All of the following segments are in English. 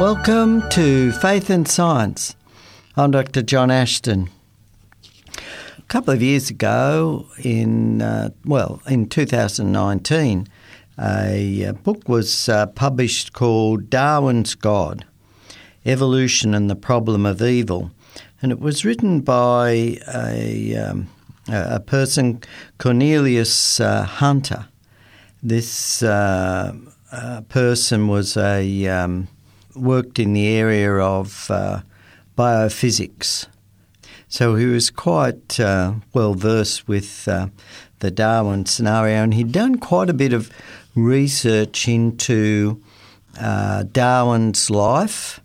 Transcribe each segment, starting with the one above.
Welcome to Faith and Science. I'm Dr. John Ashton. A couple of years ago, in uh, well, in 2019, a uh, book was uh, published called Darwin's God: Evolution and the Problem of Evil, and it was written by a um, a person Cornelius uh, Hunter. This uh, uh, person was a um, worked in the area of uh, biophysics. So he was quite uh, well versed with uh, the Darwin scenario, and he'd done quite a bit of research into uh, Darwin's life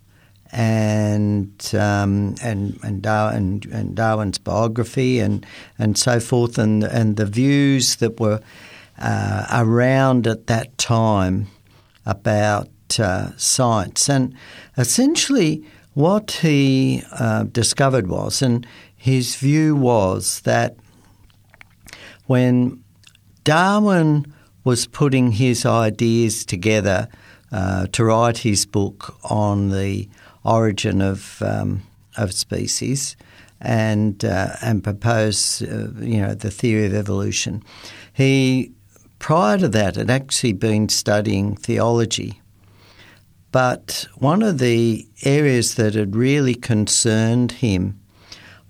and um, and and, and Darwin's biography and and so forth, and and the views that were uh, around at that time about uh, science. And essentially, what he uh, discovered was, and his view was that when Darwin was putting his ideas together uh, to write his book on the origin of um, of species and uh, and propose uh, you know the theory of evolution, he prior to that had actually been studying theology but one of the areas that had really concerned him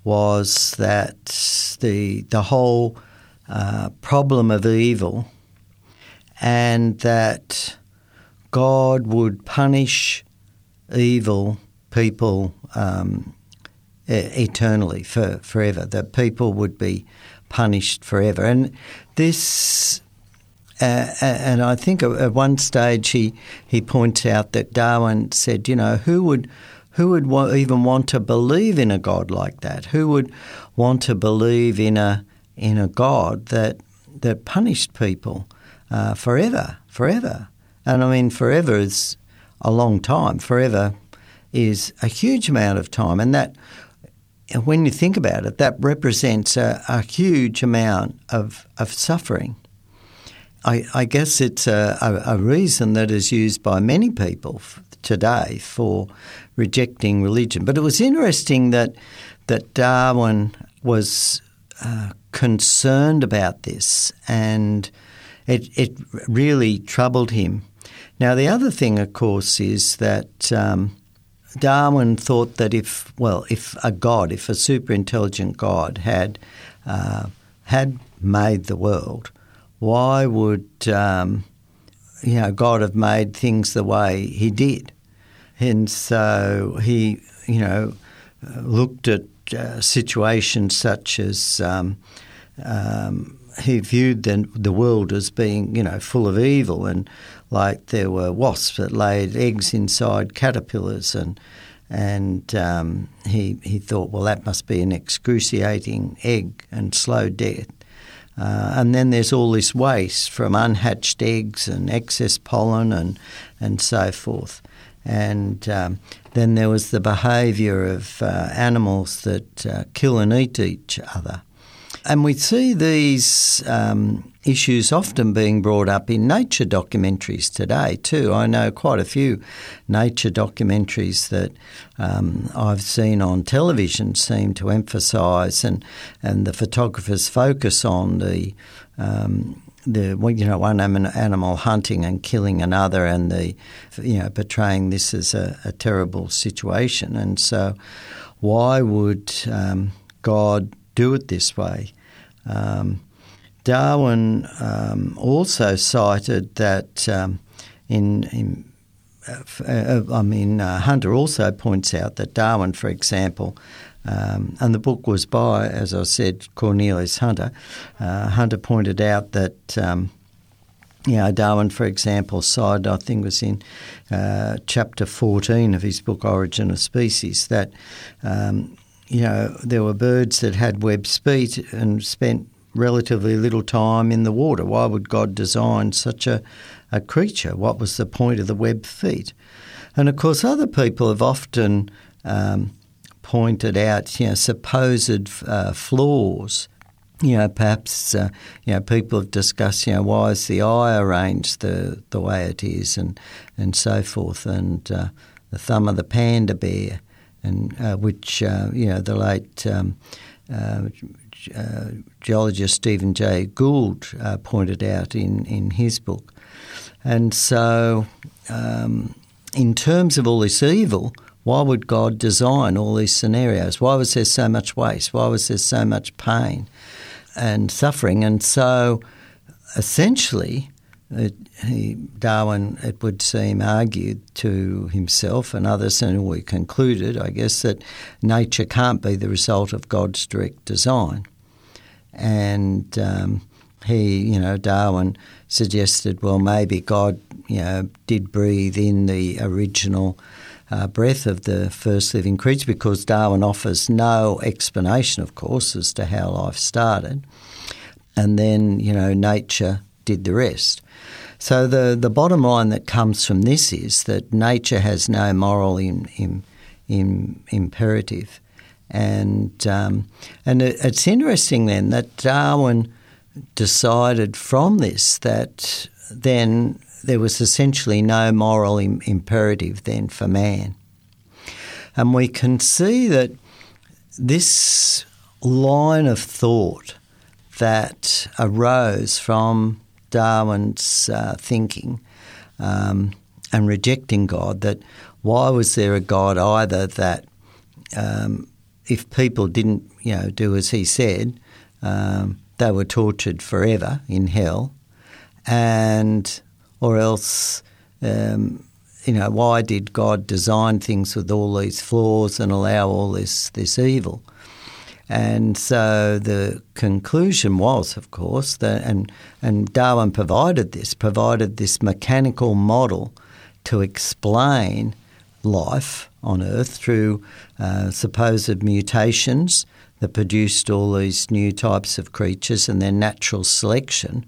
was that the the whole uh, problem of evil, and that God would punish evil people um, eternally for forever. That people would be punished forever, and this uh, and I think at one stage he, he points out that Darwin said, you know, who would who would wa- even want to believe in a God like that? Who would want to believe in a in a God that that punished people uh, forever, forever? And I mean, forever is a long time. Forever is a huge amount of time, and that when you think about it, that represents a, a huge amount of, of suffering. I, I guess it's a, a, a, reason that is used by many people f- today for rejecting religion. But it was interesting that that Darwin was uh, concerned about this, and it it really troubled him. Now, the other thing, of course, is that. Um, Darwin thought that if, well, if a god, if a super intelligent god had uh, had made the world, why would um, you know God have made things the way He did? And so he, you know, looked at uh, situations such as um, um, he viewed the, the world as being, you know, full of evil, and like there were wasps that laid eggs inside caterpillars, and and um, he he thought, well, that must be an excruciating egg and slow death. Uh, and then there's all this waste from unhatched eggs and excess pollen and, and so forth. And um, then there was the behaviour of uh, animals that uh, kill and eat each other. And we see these um, issues often being brought up in nature documentaries today, too. I know quite a few nature documentaries that um, I've seen on television seem to emphasise and, and the photographers focus on the. Um, the you know one animal hunting and killing another, and the you know portraying this as a, a terrible situation, and so why would um, God do it this way? Um, Darwin um, also cited that um, in, in uh, I mean, uh, Hunter also points out that Darwin, for example, um, and the book was by, as I said, Cornelius Hunter. Uh, Hunter pointed out that, um, you know, Darwin, for example, cited, I think was in uh, chapter 14 of his book Origin of Species, that, um, you know, there were birds that had webbed feet and spent relatively little time in the water. Why would God design such a, a creature? What was the point of the webbed feet? And of course, other people have often um, pointed out, you know, supposed uh, flaws. You know, perhaps uh, you know people have discussed, you know, why is the eye arranged the the way it is, and and so forth, and uh, the thumb of the panda bear, and uh, which uh, you know the late um, uh, geologist Stephen Jay Gould uh, pointed out in in his book, and so um, in terms of all this evil. Why would God design all these scenarios? Why was there so much waste? Why was there so much pain and suffering? And so, essentially, it, he, Darwin, it would seem, argued to himself and others, and we concluded, I guess, that nature can't be the result of God's direct design. And um, he, you know, Darwin suggested, well, maybe God, you know, did breathe in the original uh, breath of the first living creature because Darwin offers no explanation, of course, as to how life started. And then, you know, nature did the rest. So the, the bottom line that comes from this is that nature has no moral in, in, in imperative. And, um, and it, it's interesting then that Darwin decided from this that then there was essentially no moral Im- imperative then for man. And we can see that this line of thought that arose from Darwin's uh, thinking um, and rejecting God, that why was there a God either that um, if people didn't, you know, do as he said, um, they were tortured forever in hell, and or else, um, you know, why did God design things with all these flaws and allow all this this evil? And so the conclusion was, of course, that and and Darwin provided this provided this mechanical model to explain life on Earth through uh, supposed mutations that produced all these new types of creatures and then natural selection.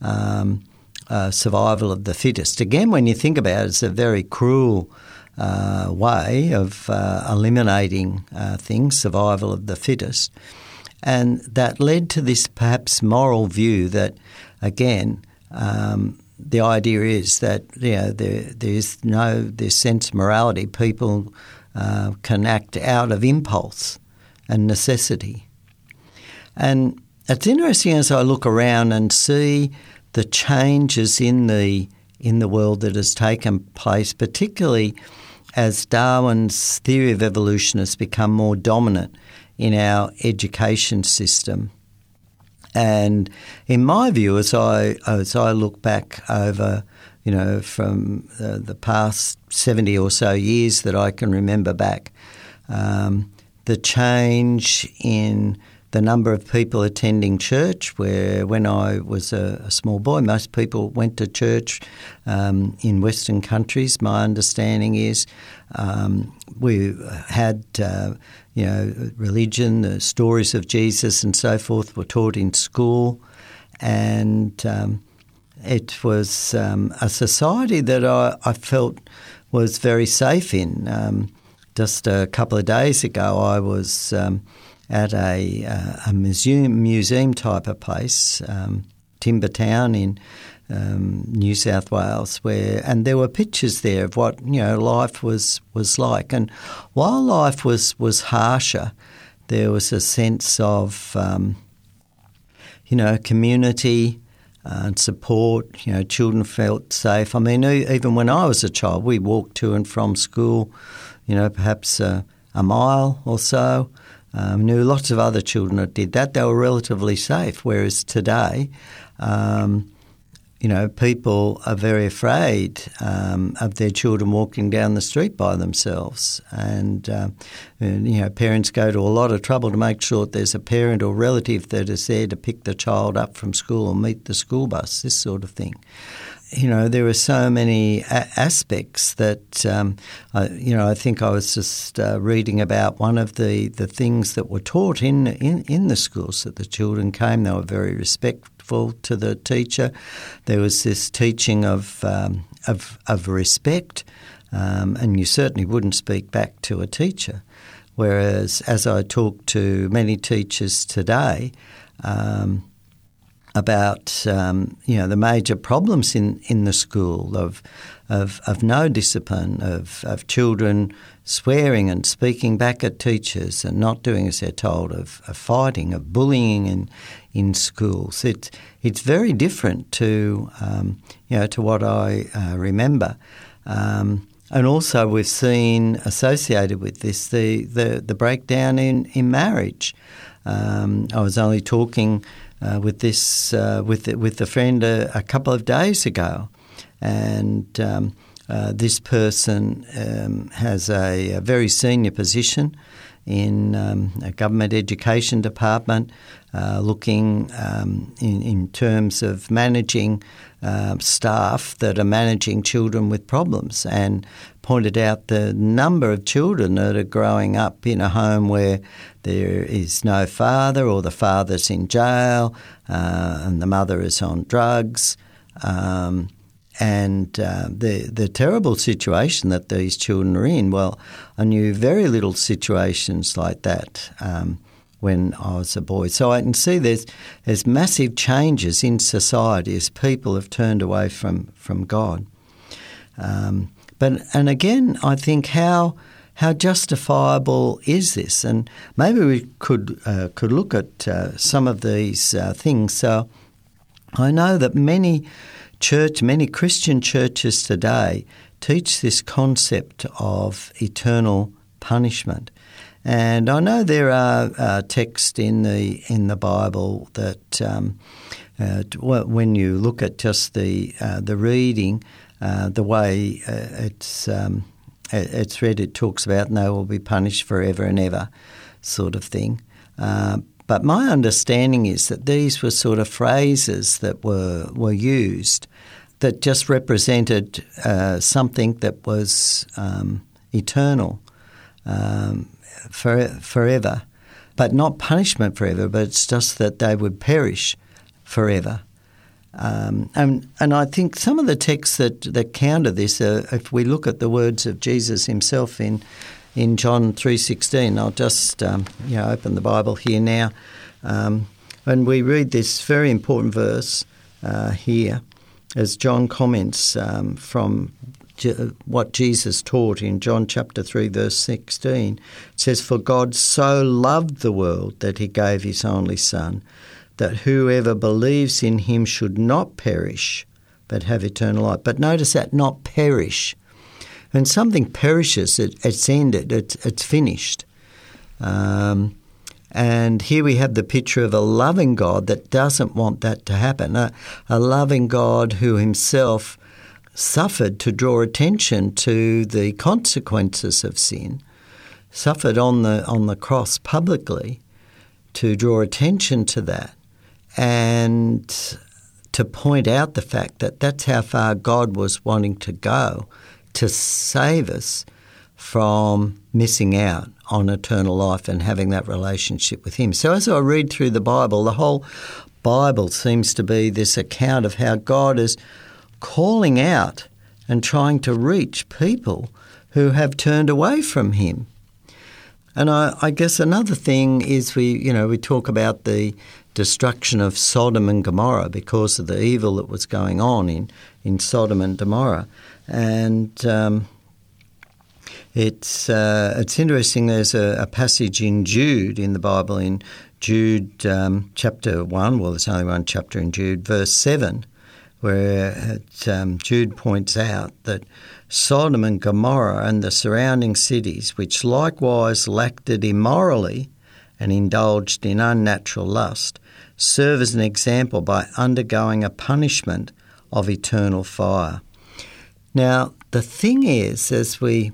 Um, uh, survival of the fittest. Again, when you think about it, it's a very cruel uh, way of uh, eliminating uh, things, survival of the fittest. And that led to this perhaps moral view that, again, um, the idea is that you know, there, there's no this sense of morality. People uh, can act out of impulse and necessity. And it's interesting as I look around and see the changes in the in the world that has taken place, particularly as Darwin's theory of evolution has become more dominant in our education system. And in my view, as I as I look back over, you know, from the past seventy or so years that I can remember back, um, the change in the number of people attending church, where when I was a, a small boy, most people went to church um, in Western countries. My understanding is um, we had, uh, you know, religion, the stories of Jesus and so forth were taught in school, and um, it was um, a society that I, I, felt was very safe in. Um, just a couple of days ago, I was um, at a, uh, a museum museum type of place, um, Timbertown in um, New South Wales, where and there were pictures there of what you know life was was like, and while life was was harsher, there was a sense of um, you know community. Uh, and support, you know, children felt safe. I mean, even when I was a child, we walked to and from school, you know, perhaps a, a mile or so, um, knew lots of other children that did that. They were relatively safe, whereas today, um, you know, people are very afraid um, of their children walking down the street by themselves, and, uh, and, you know, parents go to a lot of trouble to make sure that there's a parent or relative that is there to pick the child up from school or meet the school bus, this sort of thing you know, there are so many a- aspects that, um, I, you know, I think I was just uh, reading about one of the, the things that were taught in, in, in the schools that the children came. They were very respectful to the teacher. There was this teaching of, um, of, of respect, um, and you certainly wouldn't speak back to a teacher. Whereas, as I talk to many teachers today, um, about um, you know the major problems in, in the school of of, of no discipline, of, of children swearing and speaking back at teachers and not doing as they're told, of, of fighting, of bullying in in schools. It's it's very different to um, you know to what I uh, remember. Um, and also, we've seen associated with this the, the, the breakdown in, in marriage. Um, I was only talking uh, with this uh, with with a friend a, a, couple of days ago, and um, uh, this person um, has a, a, very senior position in um, a government education department, uh, looking um, in, in terms of managing uh, staff that are managing children with problems and pointed out the number of children that are growing up in a home where there is no father or the father's in jail uh, and the mother is on drugs. Um, and uh, the the terrible situation that these children are in. Well, I knew very little situations like that um, when I was a boy, so I can see there's there's massive changes in society as people have turned away from from God. Um, but and again, I think how how justifiable is this? And maybe we could uh, could look at uh, some of these uh, things. So I know that many church, many Christian churches today teach this concept of eternal punishment. And I know there are uh, texts in the in the Bible that, um, uh, when you look at just the uh, the reading, uh, the way uh, it's um, it's read, it talks about and they will be punished forever and ever, sort of thing. Uh, but my understanding is that these were sort of phrases that were were used that just represented something that was um, eternal, um, for, forever, but not punishment forever. But it's just that they would perish forever. Um, and, and I think some of the texts that, that counter this, uh, if we look at the words of Jesus himself in in John three sixteen, I'll just um, you know open the Bible here now, um, and we read this very important verse uh, here, as John comments um, from what Jesus taught in John chapter 3, verse 16. It says, For God so loved the world that he gave his only Son, that whoever believes in him should not perish, but have eternal life. But notice that, not perish. When something perishes, it, it's ended, it's, it's finished. Um, and here we have the picture of a loving God that doesn't want that to happen, a, a loving God who himself suffered to draw attention to the consequences of sin, suffered on the, on the cross publicly to draw attention to that and to point out the fact that that's how far God was wanting to go to save us from missing out on eternal life and having that relationship with Him. So, as I read through the Bible, the whole Bible seems to be this account of how God is calling out and trying to reach people who have turned away from Him. And I, I guess another thing is we, you know, we talk about the destruction of Sodom and Gomorrah because of the evil that was going on in, in Sodom and Gomorrah. And um, it's uh, it's interesting. There's a, a, passage in Jude in the Bible in Jude um, chapter one. Well, there's only one chapter in Jude, verse seven, where it, um, Jude points out that Sodom and Gomorrah and the surrounding cities, which likewise acted immorally and indulged in unnatural lust, serve as an example by undergoing a punishment of eternal fire. Now, the thing is, as we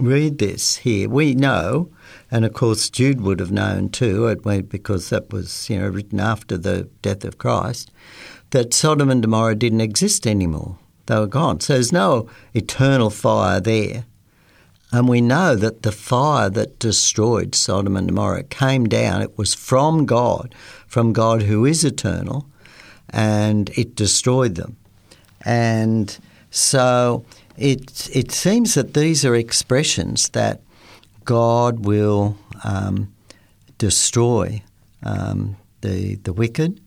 read this here. We know, and of course Jude would have known too, because that was you know written after the death of Christ, that Sodom and Gomorrah didn't exist anymore. They were gone. So there's no eternal fire there. And we know that the fire that destroyed Sodom and Gomorrah came down. It was from God, from God who is eternal, and it destroyed them. And so it it seems that these are expressions that God will um, destroy um, the the wicked,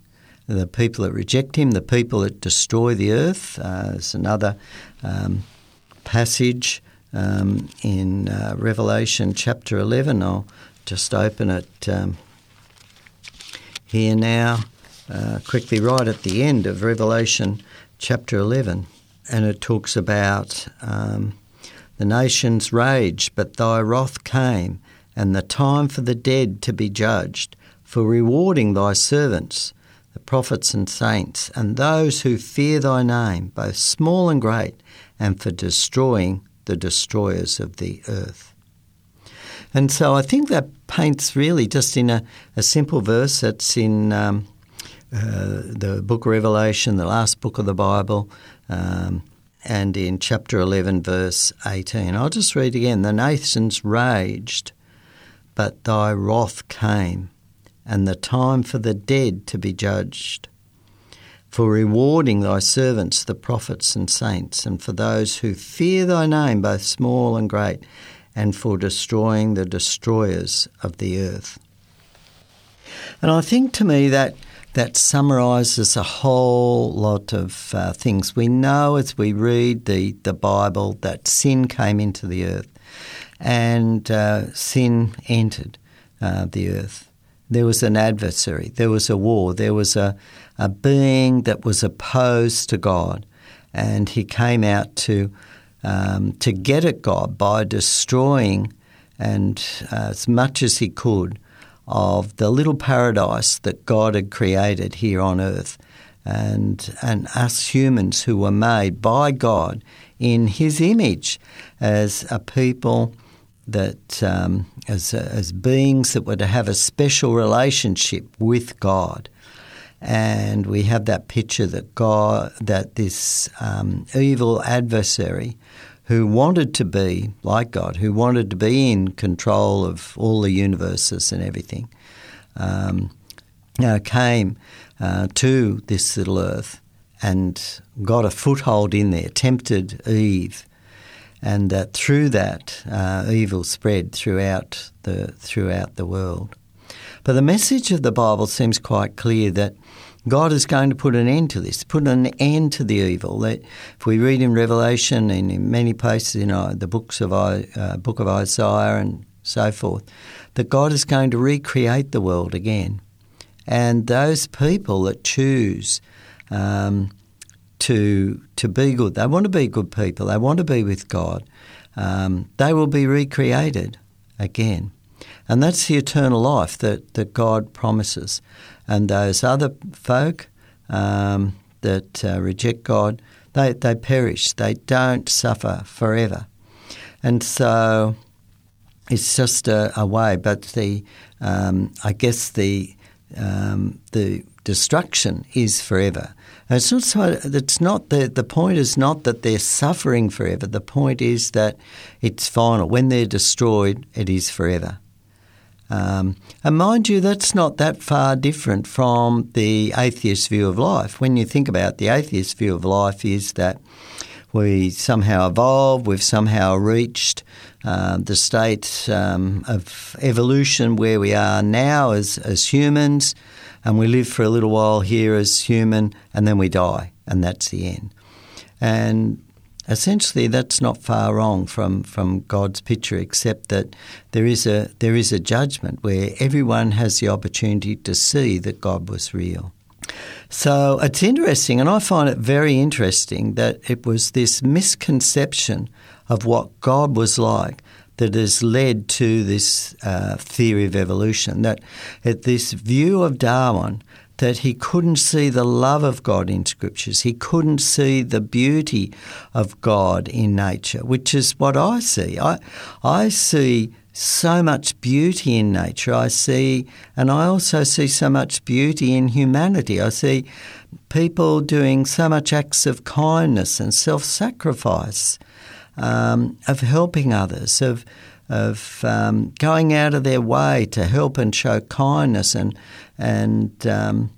the people that reject him, the people that destroy the earth. Uh, there's another um, passage um, in uh, Revelation chapter 11. I'll just open it um, here now, uh, quickly, right at the end of Revelation chapter 11. And it talks about um, the nations raged, but thy wrath came, and the time for the dead to be judged, for rewarding thy servants, the prophets and saints, and those who fear thy name, both small and great, and for destroying the destroyers of the earth. And so I think that paints really just in a, a simple verse that's in um, uh, the book of Revelation, the last book of the Bible, um, and in chapter 11, verse 18. I'll just read again. The nations raged, but thy wrath came, and the time for the dead to be judged, for rewarding thy servants, the prophets and saints, and for those who fear thy name, both small and great, and for destroying the destroyers of the earth. And I think to me that that summarises a whole lot of uh, things. We know as we read the, the Bible that sin came into the earth and uh, sin entered uh, the earth. There was an adversary, there was a war, there was a, a being that was opposed to God, and he came out to, um, to get at God by destroying and uh, as much as he could of the little paradise that God had created here on earth. And, and us humans who were made by God in His image as a people that, um, as, as beings that were to have a special relationship with God. And we have that picture that God, that this um, evil adversary who wanted to be like God, who wanted to be in control of all the universes and everything, um, came uh, to this little earth and got a foothold in there, tempted Eve, and that through that uh, evil spread throughout the throughout the world. But the message of the Bible seems quite clear that God is going to put an end to this, put an end to the evil. That if we read in Revelation and in many places in the books of uh, book of Isaiah and so forth, that God is going to recreate the world again, and those people that choose um, to to be good, they want to be good people. They want to be with God. Um, they will be recreated again. And that's the eternal life that, that God promises and those other folk um, that uh, reject God, they, they perish. They don't suffer forever. And so it's just a, a way, but the um, I guess the um, the destruction is forever. It's not so. It's not the the point is not that they're suffering forever. The point is that it's final. When they're destroyed, it is forever. Um, and mind you, that's not that far different from the atheist view of life. When you think about it, the atheist view of life is that we somehow evolved, we've somehow reached uh, the state um, of evolution where we are now as, as humans, and we live for a little while here as human, and then we die, and that's the end. And essentially that's not far wrong from, from God's picture, except that there is a there is a judgment where everyone has the opportunity to see that God was real. So it's interesting, and I find it very interesting that it was this misconception of what God was like that has led to this uh, theory of evolution. That, that this view of Darwin that he couldn't see the love of God in scriptures. He couldn't see the beauty of God in nature, which is what I see. I, I see so much beauty in nature. I see, and I also see so much beauty in humanity. I see people doing so much acts of kindness and self sacrifice, um, of helping others, of of um, going out of their way to help and show kindness and and um,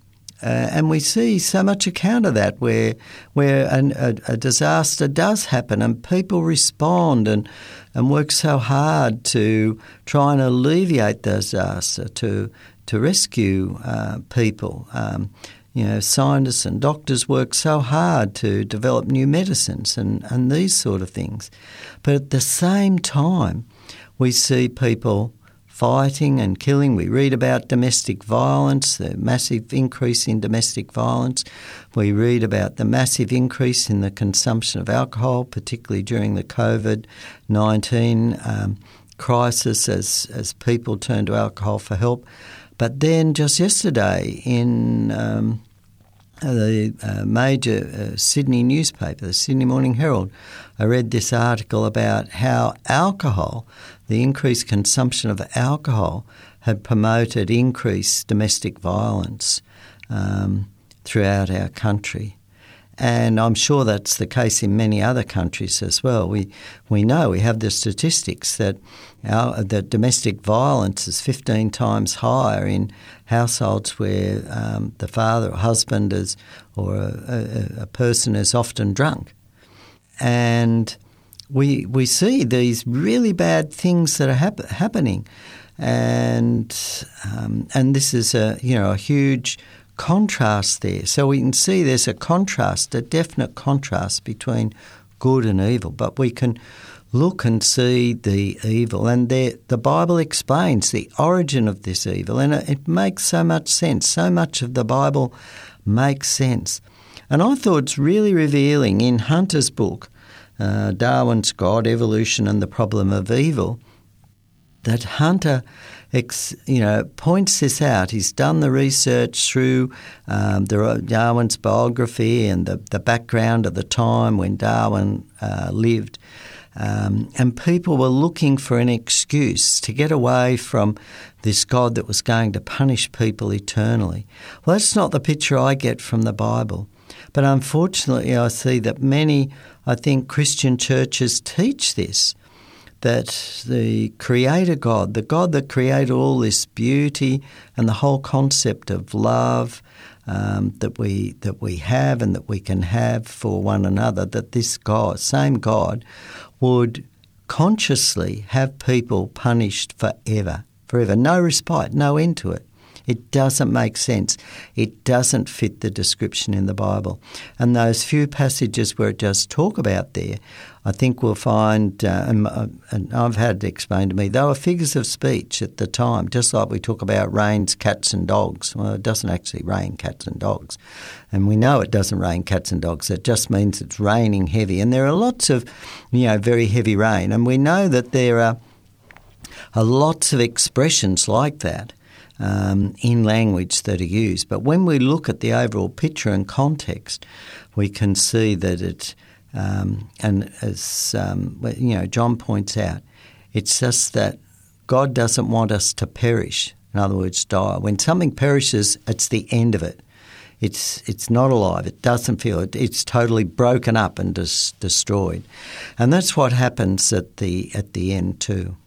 uh, and we see so much account of that where where an, a, a, disaster does happen and people respond and and work so hard to try and alleviate the disaster to to rescue uh, people. Um, you know, scientists and doctors work so hard to develop new medicines and, and these sort of things. But at the same time, we see people fighting and killing. We read about domestic violence, the massive increase in domestic violence. We read about the massive increase in the consumption of alcohol, particularly during the COVID 19 um, crisis as, as people turn to alcohol for help. But then just yesterday in um, the uh, major uh, Sydney newspaper, the Sydney Morning Herald, I read this article about how alcohol, the increased consumption of alcohol, had promoted increased domestic violence um, throughout our country. And I'm sure that's the case in many other countries as well. We, we know, we have the statistics that, our, that domestic violence is 15 times higher in households where um, the father or husband is, or a, a, a person is often drunk. And we, we see these really bad things that are hap- happening. And, um, and this is a, you know, a huge contrast there. So we can see there's a contrast, a definite contrast between good and evil, but we can look and see the evil. And the Bible explains the origin of this evil, and it, it makes so much sense. So much of the Bible makes sense. And I thought it's really revealing in Hunter's book, uh, Darwin's God, Evolution and the Problem of Evil, that Hunter ex, you know, points this out. He's done the research through um, the Darwin's biography and the, the background of the time when Darwin uh, lived. Um, and people were looking for an excuse to get away from this God that was going to punish people eternally. Well, that's not the picture I get from the Bible. But unfortunately, I see that many, I think, Christian churches teach this that the Creator God, the God that created all this beauty and the whole concept of love um, that we that we have and that we can have for one another, that this God, same God, would consciously have people punished forever, forever, no respite, no end to it. It doesn't make sense. It doesn't fit the description in the Bible. And those few passages where it does talk about there, I think we'll find, uh, and, uh, I've had explained to me, they were figures of speech at the time, just like we talk about rains, cats, and dogs. Well, it doesn't actually rain cats and dogs. And we know it doesn't rain cats and dogs. It just means it's raining heavy. And there are lots of, you know, very heavy rain. And we know that there are, are lots of expressions like that um, in language that are used. But when we look at the overall picture and context, we can see that it, um, and as um, you know, John points out, it's just that God doesn't want us to perish. In other words, die. When something perishes, it's the end of it. It's it's not alive. It doesn't feel it. It's totally broken up and destroyed, and that's what happens at the at the end too.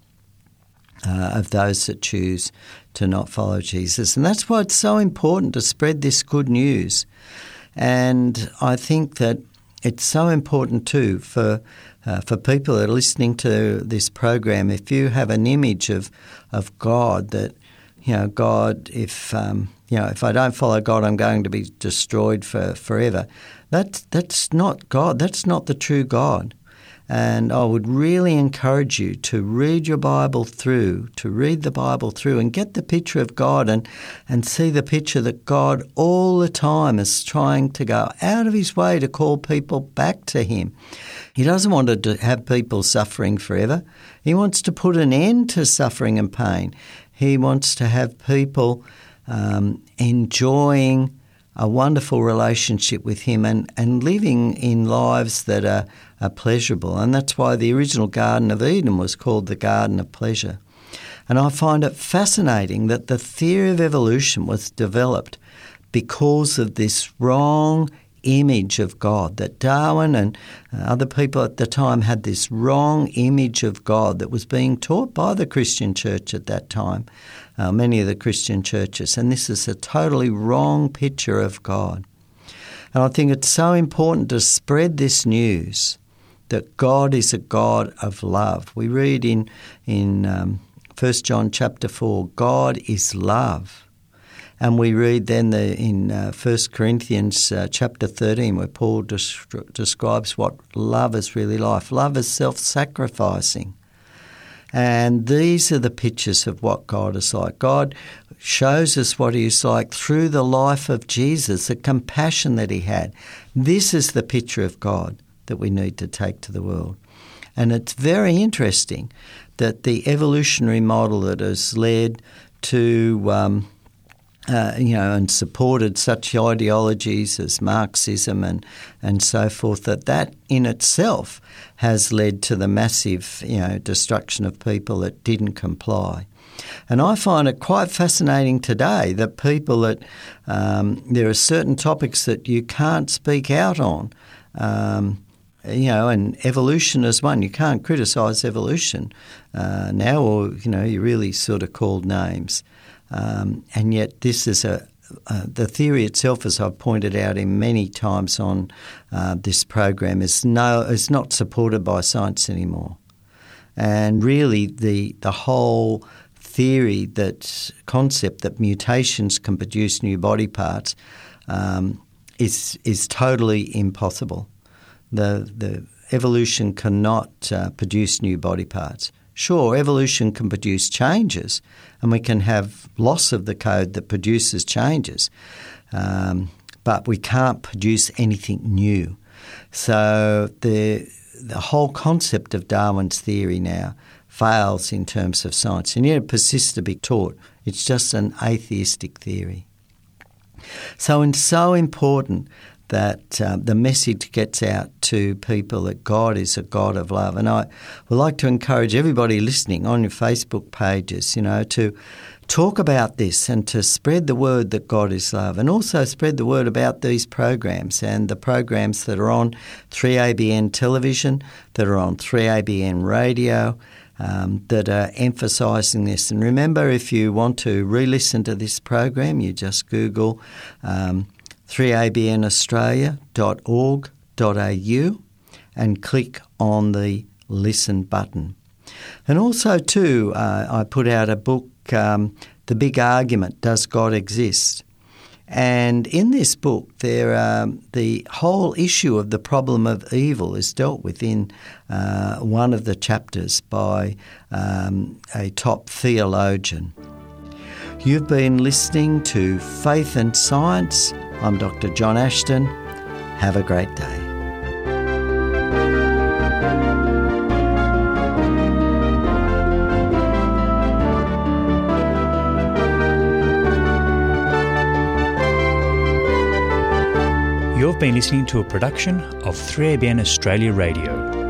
Uh, of those that choose to not follow Jesus. And that's why it's so important to spread this good news. And I think that it's so important too for uh, for people that are listening to this program. If you have an image of of God that you know God, if um, you know if I don't follow God, I'm going to be destroyed for forever. That that's not God. That's not the true God. And I would really encourage you to read your Bible through, to read the Bible through and get the picture of God and, and see the picture that God all the time is trying to go out of his way to call people back to him. He doesn't want to have people suffering forever. He wants to put an end to suffering and pain. He wants to have people um, enjoying a wonderful relationship with Him and, and living in lives that are, are pleasurable. And that's why the original Garden of Eden was called the Garden of Pleasure. And I find it fascinating that the theory of evolution was developed because of this wrong image of God, that Darwin and uh, other people at the time had this wrong image of God that was being taught by the Christian church at that time, uh, many of the Christian churches. And this is a totally wrong picture of God. And I think it's so important to spread this news that God is a God of love. We read in, in um, 1 John chapter 4 God is love. And we read then the, in uh, 1 Corinthians uh, chapter 13 where Paul des- describes what love is really like. Love is self sacrificing. And these are the pictures of what God is like. God shows us what He is like through the life of Jesus, the compassion that He had. This is the picture of God that we need to take to the world. And it's very interesting that the evolutionary model that has led to um, uh, you know, and supported such ideologies as Marxism and, and so forth, that that in itself has led to the massive, you know, destruction of people that didn't comply. And I find it quite fascinating today that people that um, there are certain topics that you can't speak out on. Um, you know, and evolution is one. You can't criticise evolution uh, now, or you know, you really sort of called names. Um, and yet, this is a uh, the theory itself, as I've pointed out in many times on uh, this program, is no is not supported by science anymore. And really, the the whole theory that concept that mutations can produce new body parts um, is is totally impossible. The the evolution cannot uh, produce new body parts. Sure, evolution can produce changes, and we can have loss of the code that produces changes, um, but we can't produce anything new. So the the whole concept of Darwin's theory now fails in terms of science, and yet it persists to be taught. It's just an atheistic theory. So it's so important that uh, the message gets out to people that God is a God of love. And I would like to encourage everybody listening on your Facebook pages, you know, to talk about this and to spread the word that God is love and also spread the word about these programs and the programs that are on 3ABN television, that are on 3ABN radio. Um, that are emphasising this. And remember, if you want to re listen to this program, you just Google um, 3abnaustralia.org.au and click on the listen button. And also, too, uh, I put out a book, um, The Big Argument Does God Exist? And in this book, there um, the whole issue of the problem of evil is dealt with in uh, one of the chapters by um, a top theologian. You've been listening to Faith and Science I'm Dr. John Ashton. Have a great day. You've been listening to a production of 3ABN Australia Radio.